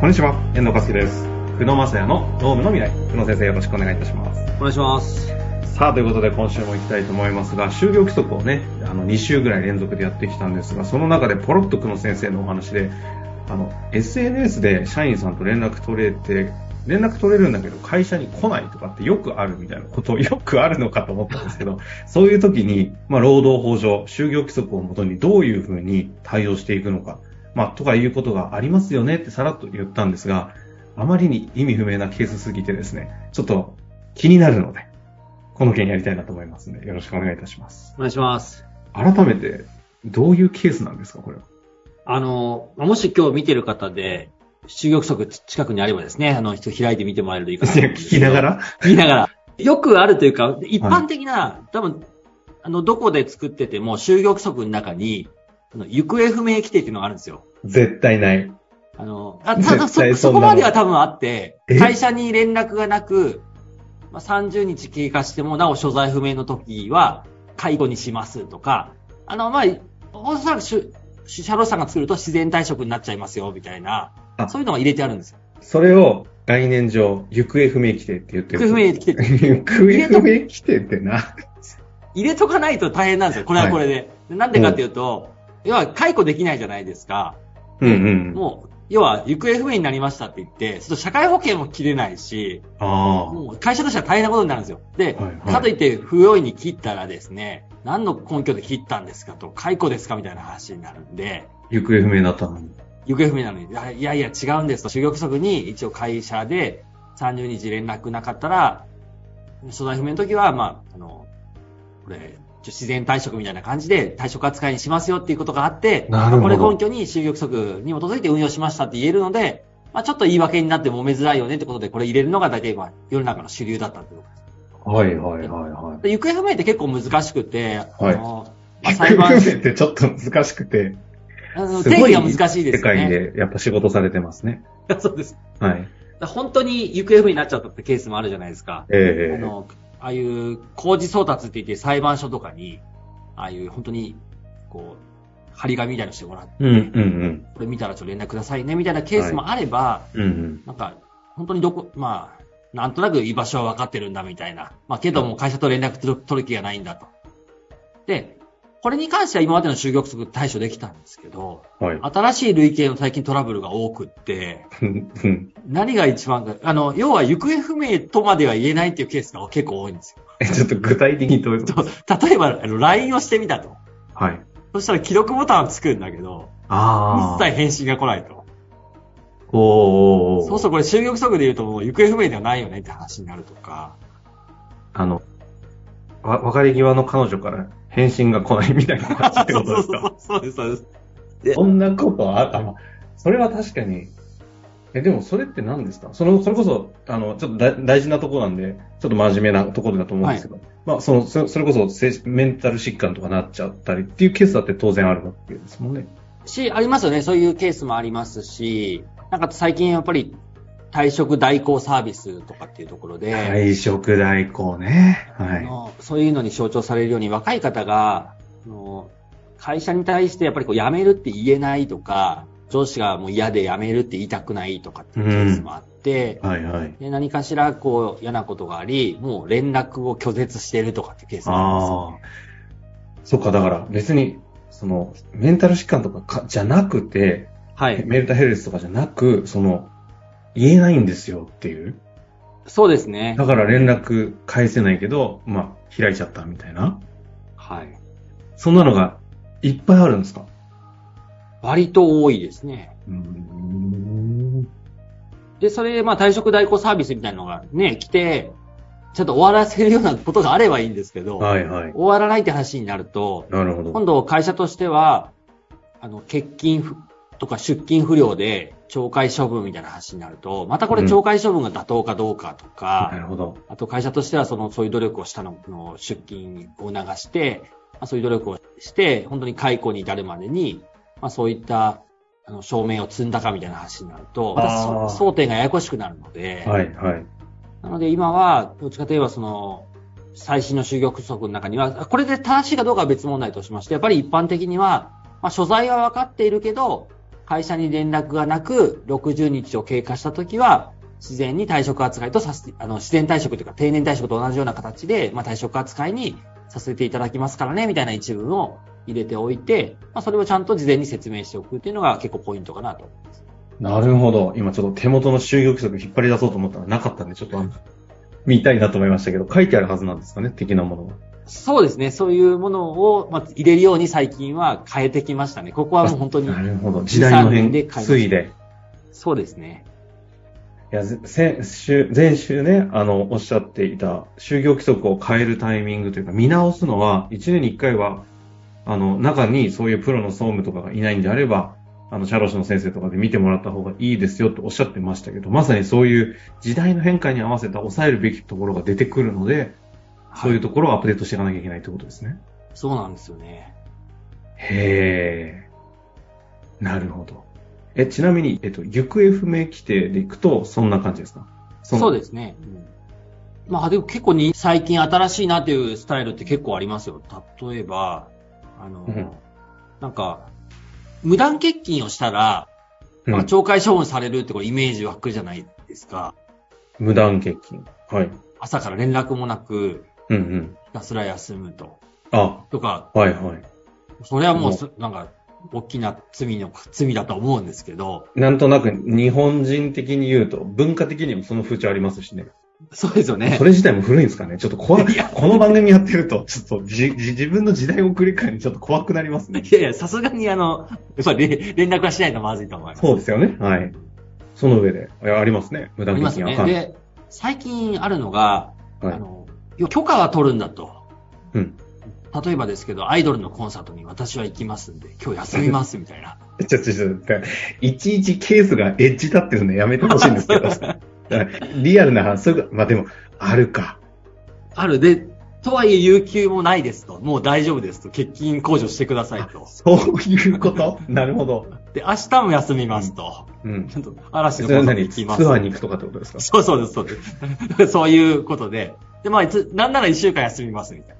こんにちは、遠藤和樹です。久野正也のノームの未来。久野先生よろしくお願いいたします。お願いします。さあ、ということで今週も行きたいと思いますが、就業規則をね、あの、2週ぐらい連続でやってきたんですが、その中でポロッと久野先生のお話で、あの、SNS で社員さんと連絡取れて、連絡取れるんだけど会社に来ないとかってよくあるみたいなことをよくあるのかと思ったんですけど、そういう時に、まあ、労働法上、就業規則をもとにどういうふうに対応していくのか、まあ、とかいうことがありますよねってさらっと言ったんですが、あまりに意味不明なケースすぎてですね、ちょっと気になるので、この件やりたいなと思いますので、よろしくお願いいたします。お願いします。改めて、どういうケースなんですか、これは？あの、もし今日見てる方で、就業規則近くにあればですね、あの、人開いてみてもらえるといいかなとい。聞きながら？聞きながら。よくあるというか、一般的な、多分、あの、どこで作ってても、就業規則の中に、あの行方不明規定っていうのがあるんですよ。絶対ない。あの、あただそ、そこまでは多分あってえ、会社に連絡がなく、まあ、30日経過してもなお所在不明の時は、解雇にしますとか、あの、まあ、おそらくし社労士さんが作ると自然退職になっちゃいますよ、みたいなあ、そういうのが入れてあるんですよ。それを概念上、行方不明規定って言ってる。行方不明規定行方不明規定ってな。入れとかないと大変なんですよ。これはこれで。なんでかっていうと、要は解雇できないじゃないですか。うんうん。もう、要は行方不明になりましたって言って、ちょっと社会保険も切れないし、あもう会社としては大変なことになるんですよ。で、はいはいかといって不用意に切ったらですね、何の根拠で切ったんですかと、解雇ですかみたいな話になるんで、あ。行方不明だったのに。行方不明なのに、いやいや違うんですと、就業規則に一応会社で30日連絡なかったら、所在不明の時は、まあ、あの、これ、自然退職みたいな感じで退職扱いにしますよっていうことがあって、なるほどこれ根拠に就業規則に基づいて運用しましたって言えるので、まあちょっと言い訳になって揉めづらいよねってことで、これ入れるのが大体今、世の中の主流だったってことです。はいはいはいはい。で行方不明って結構難しくて、はいあの、まあ行方裁判不明ってちょっと難しくて、あの定義が難しいですよね。世界でやっぱ仕事されてますね。そうです。はい。本当に行方不明になっちゃったってケースもあるじゃないですか。ええあの、ああいう工事送達って言って裁判所とかに、ああいう本当に、こう、張り紙みたいなのしてもらって、うんうんこれ見たらちょっと連絡くださいね、みたいなケースもあれば、うん。うんうん。なんか、本当にどこ、まあ、なんとなく居場所は分かってるんだみたいな。まあ、けども会社と連絡取る取る気がないんだと。で、これに関しては今までの就業規則対処できたんですけど、はい。新しい類型の最近トラブルが多くって、何が一番か、あの、要は行方不明とまでは言えないっていうケースが結構多いんですよ。え、ちょっと具体的にどういうこと？と例えば、LINE をしてみたと。はい。そしたら記録ボタンはつくんだけど、ああ。一切返信が来ないと。おーおそうするとこれ就業規則で言うともう行方不明ではないよねって話になるとか。あの、わ、別れ際の彼女から返信が来ないみたいな感じってことですか？そうです、そうです。そんなことあ、あ、まあそれは確かに。え、でもそれって何ですか？その、それこそ、あの、ちょっとだ大事なところなんで、ちょっと真面目なところだと思うんですけど、まあ、その、そそれこそ精神、メンタル疾患とかなっちゃったりっていうケースだって当然あるわけですもんね。し、ありますよね。そういうケースもありますし、なんか最近やっぱり退職代行サービスとかっていうところで、退職代行ね。あはい。のそういうのに象徴されるように若い方が、会社に対してやっぱりこう辞めるって言えないとか、上司がもう嫌で辞めるって言いたくないとかっていうケースもあって、はいはい。で何かしらこう嫌なことがあり、もう連絡を拒絶してるとかってケースもありますよああ。そっか、だから別に、その、メンタル疾患とかかじゃなくて、はい。メンタルヘルスとかじゃなく、その、言えないんですよっていう。そうですね。だから連絡返せないけど、まあ、開いちゃったみたいな。はい。そんなのがいっぱいあるんですか？割と多いですね。で、それでまあ退職代行サービスみたいなのがね、来て、ちょっと終わらせるようなことがあればいいんですけど、はいはい。終わらないって話になると、なるほど。今度会社としては、あの、欠勤不とか出勤不良で懲戒処分みたいな話になると、またこれうん懲戒処分が妥当かどうかとなか、るほど。あと会社としてはその、そういう努力をしたのの出勤を促して、まあ、そういう努力をして、本当に解雇に至るまでに、まあそういった、あの、証明を積んだかみたいな話になると、また争点がややこしくなるので、はいはい。なので今は、どっちかといえばその、最新の就業規則の中には、これで正しいかどうかは別問題としまして、やっぱり一般的には、まあ、所在は分かっているけど、会社に連絡がなく、60日を経過したときは、自然に退職扱いとさせて、あの、自然退職というか定年退職と同じような形で、まあ、退職扱いにさせていただきますからね、みたいな一文を入れておいて、まあ、それをちゃんと事前に説明しておくっていうのが結構ポイントかなと思います。なるほど。今ちょっと手元の就業規則引っ張り出そうと思ったらなかったんで、ちょっと、見たいなと思いましたけど、書いてあるはずなんですかね、的なものは。そうですね。そういうものを、まあ、入れるように最近は変えてきましたね。ここはもう本当に。なるほど。時代の変、推移で。そうですね。いや、先週、前週ね、あの、おっしゃっていた、就業規則を変えるタイミングというか、見直すのは、1年に1回は、あの、中にそういうプロの総務とかがいないんであれば、あの、社労士の先生とかで見てもらった方がいいですよとおっしゃってましたけど、まさにそういう時代の変化に合わせた抑えるべきところが出てくるので、そういうところをアップデートしていかなきゃいけないってことですね。そうなんですよね。へー。なるほど。え、ちなみに、えっと、行方不明規定でいくと、そんな感じですか？そうですね。うん、まあ、でも結構に、最近新しいなというスタイルって結構ありますよ。例えば、あの、うん、なんか、無断欠勤をしたら、まあ、懲戒処分されるってこれイメージ湧くじゃないですか。無断欠勤。はい。朝から連絡もなく、うんうん。ひたすら休むと。あとか。はいはい。それはもう、なんか、大きな罪の、罪だと思うんですけど。なんとなく日本人的に言うと、文化的にもその風潮ありますしね。そうですよね。それ自体も古いんですかね？ちょっと怖い。この番組やってると、ちょっとじ自分の時代を繰り返にちょっと怖くなりますね。いやいや、さすがにあの、やっぱり連絡はしないとまずいと思います。そうですよね。はい。その上で、ありますね。無駄にあかん。ね、で、最近あるのが、はい、あの、許可は取るんだと。うん。例えばですけど、アイドルのコンサートに私は行きますんで、今日休みますみたいな。ちょちょっと、いちいちケースがエッジ立ってるのやめてほしいんですけど、リアルな話、そういうまあでも、あるか。ある。で、とはいえ有給もないですと。もう大丈夫ですと。欠勤控除してくださいと。そういうこと？なるほど。で、明日も休みますと。うん。ちゃんと嵐のコンサート行きます。ツアーに行くとかってことですか？そうそうです、そうです。そういうことで。で、まあ、なんなら一週間休みますみたい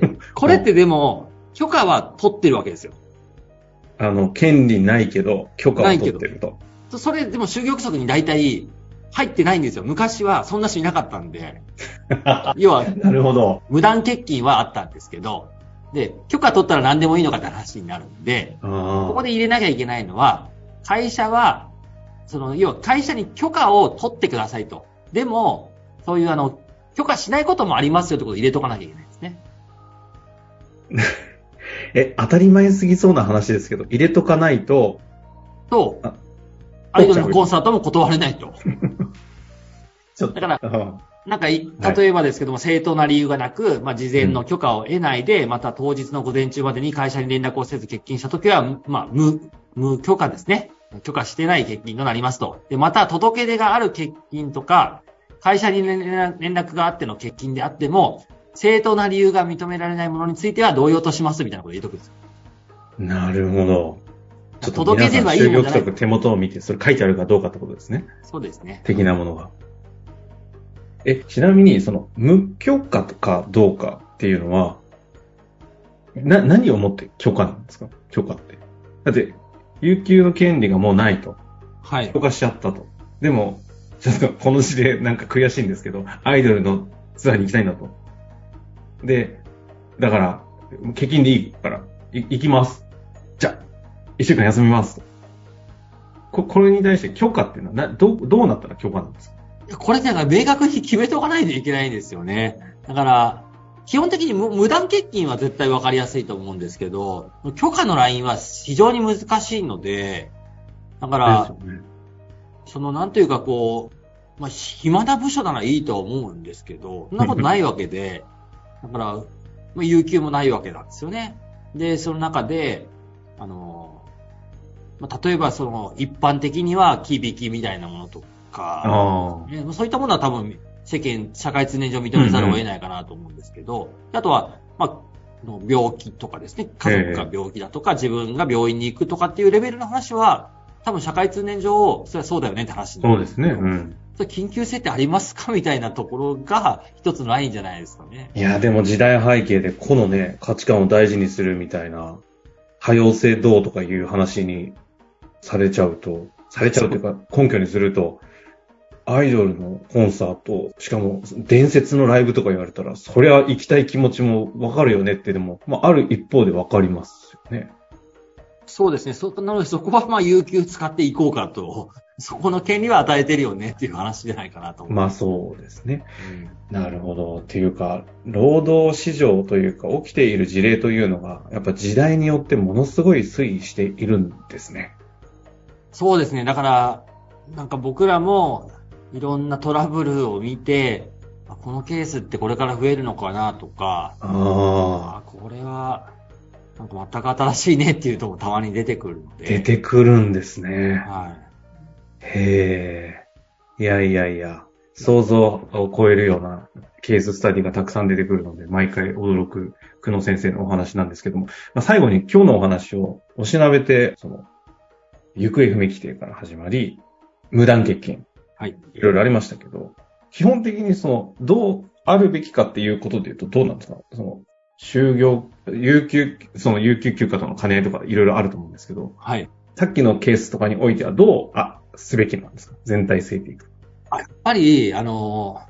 な。で、これってでも、許可は取ってるわけですよ。あの、権利ないけど、許可は取ってると。それ、でも就業規則に大体、入ってないんですよ。昔はそんな人いなかったんで。要は、なるほど。無断欠勤はあったんですけど、で、許可取ったら何でもいいのかって話になるんで、ここで入れなきゃいけないのは、会社は、その、要は会社に許可を取ってくださいと。でも、そういうあの、許可しないこともありますよってことを入れとかなきゃいけないですね。え、当たり前すぎそうな話ですけど、入れとかないと、と、アイドルのコンサートも断れないと。だから、なんか、例えばですけども、正当な理由がなく、まあ、事前の許可を得ないで、また当日の午前中までに会社に連絡をせず欠勤したときは、まあ、無、無許可ですね。許可してない欠勤となりますと。で、また、届け出がある欠勤とか、会社に連絡があっての欠勤であっても、正当な理由が認められないものについては同様としますみたいなことを言うとくんですよ。なるほど。ちょっと届け出ばいいもんじゃない。手元を見て、それ書いてあるかどうかってことですね。そうですね。的なものが。え、ちなみに、その、無許可とかどうかっていうのは、な、何をもって許可なんですか？許可って。だって、有給の権利がもうないと。はい。許可しちゃったと。でも、ちょっとこの字でなんか悔しいんですけど、アイドルのツアーに行きたいんだと。で、だから、欠勤でいいから、い行きます。じゃあ、一週間休みますこ。これに対して許可っていうのはな、どう、どうなったら許可なんですか？これなんか明確に決めておかないといけないんですよね。だから、基本的に無断欠勤は絶対分かりやすいと思うんですけど、許可のラインは非常に難しいので、だから、ね、そのなんというかこう、まあ、暇な部署ならいいとは思うんですけど、そんなことないわけで、だから、まあ、有給もないわけなんですよね。で、その中で、あの、まあ、例えばその一般的には木引きみたいなものとか、ね、そういったものは多分世間、社会通念上認めざるを得ないかなと思うんですけど、うんうん、あとは、まあ、病気とかですね、家族が病気だとか、自分が病院に行くとかっていうレベルの話は、多分社会通念上、それはそうだよねって話そうですね。うん。それ緊急性ってありますかみたいなところが一つのラインじゃないですかね。いや、でも時代背景で個のね、価値観を大事にするみたいな、多様性どうとかいう話にされちゃうと、されちゃうというか根拠にすると、アイドルのコンサート、しかも伝説のライブとか言われたら、そりゃ行きたい気持ちもわかるよねってでも、まあ、ある一方でわかりますよね。そうですね。そ、なのでそこはまあ有給使っていこうかと、そこの権利は与えてるよねっていう話じゃないかなと思まあそうですね。うん、なるほど。っていうか、労働市場というか起きている事例というのが、やっぱ時代によってものすごい推移しているんですね。そうですね。だから、なんか僕らもいろんなトラブルを見て、このケースってこれから増えるのかなとか、ああ、これはなんか全く新しいねっていうとこたまに出てくるので。出てくるんですね。はい。へえ。いやいやいや、想像を超えるようなケーススタディがたくさん出てくるので、毎回驚く久野先生のお話なんですけども、まあ、最後に今日のお話をおしなべて、その、行方不明規定から始まり、無断欠勤。はい。いろいろありましたけど、基本的にその、どうあるべきかっていうことで言うとどうなんですか？その、就業、有給、その有給休暇との兼ね合いとかいろいろあると思うんですけど、はい。さっきのケースとかにおいてはどう、あ、すべきなんですか？全体性でいく。やっぱり、あの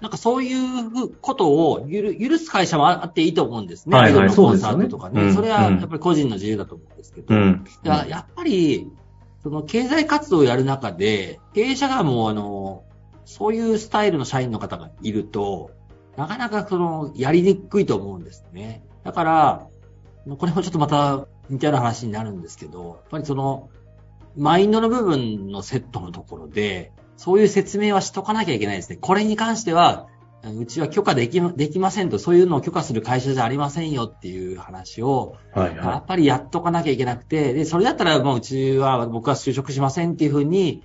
なんかそういうことを許す会社もあっていいと思うんですね。はい、はい、コンサートとかね。そねそれはやっぱり個人の自由だと思うんですけど。うん、ややっぱり、その経済活動をやる中で、経営者がもうあの、そういうスタイルの社員の方がいると、なかなかその、やりにくいと思うんですね。だから、これもちょっとまた似たような話になるんですけど、やっぱりその、マインドの部分のセットのところで、そういう説明はしとかなきゃいけないですね。これに関しては、うちは許可でき、できませんと、そういうのを許可する会社じゃありませんよっていう話を、はいはい、やっぱりやっとかなきゃいけなくて、で、それだったらもううちは、僕は就職しませんっていうふうに、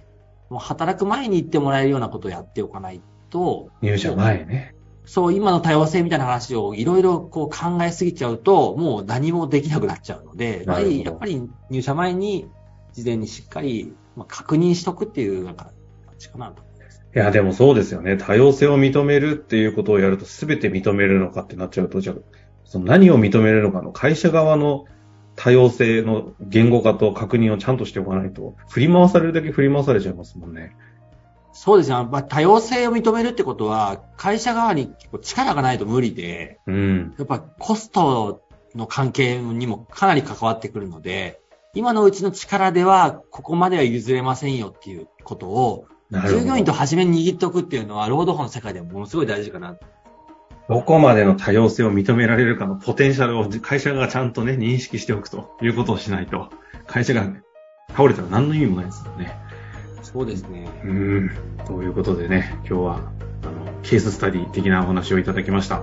もう働く前に言ってもらえるようなことをやっておかないと。入社前ね。そう、今の多様性みたいな話をいろいろこう考えすぎちゃうと、もう何もできなくなっちゃうので、やっぱり、やっぱり入社前に事前にしっかり確認しとくっていうなんか感じかなと。いや、でもそうですよね。多様性を認めるっていうことをやると全て認めるのかってなっちゃうと、じゃあ、その何を認めるのかの会社側の多様性の言語化と確認をちゃんとしておかないと、振り回されるだけ振り回されちゃいますもんね。そうですね。まあ、多様性を認めるってことは、会社側に結構力がないと無理で、うん、やっぱコストの関係にもかなり関わってくるので、今のうちの力では、ここまでは譲れませんよっていうことを、従業員と初めに握っておくっていうのは、労働法の世界でもものすごい大事かな。どこまでの多様性を認められるかのポテンシャルを会社がちゃんとね、認識しておくということをしないと、会社が倒れたら何の意味もないですよね。そうですね。うん。ということでね、今日は、あの、ケーススタディ的なお話をいただきました。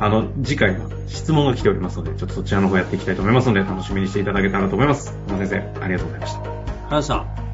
あの、次回は質問が来ておりますので、ちょっとそちらの方やっていきたいと思いますので、楽しみにしていただけたらと思います。小野先生、ありがとうございました。ありがとうございました。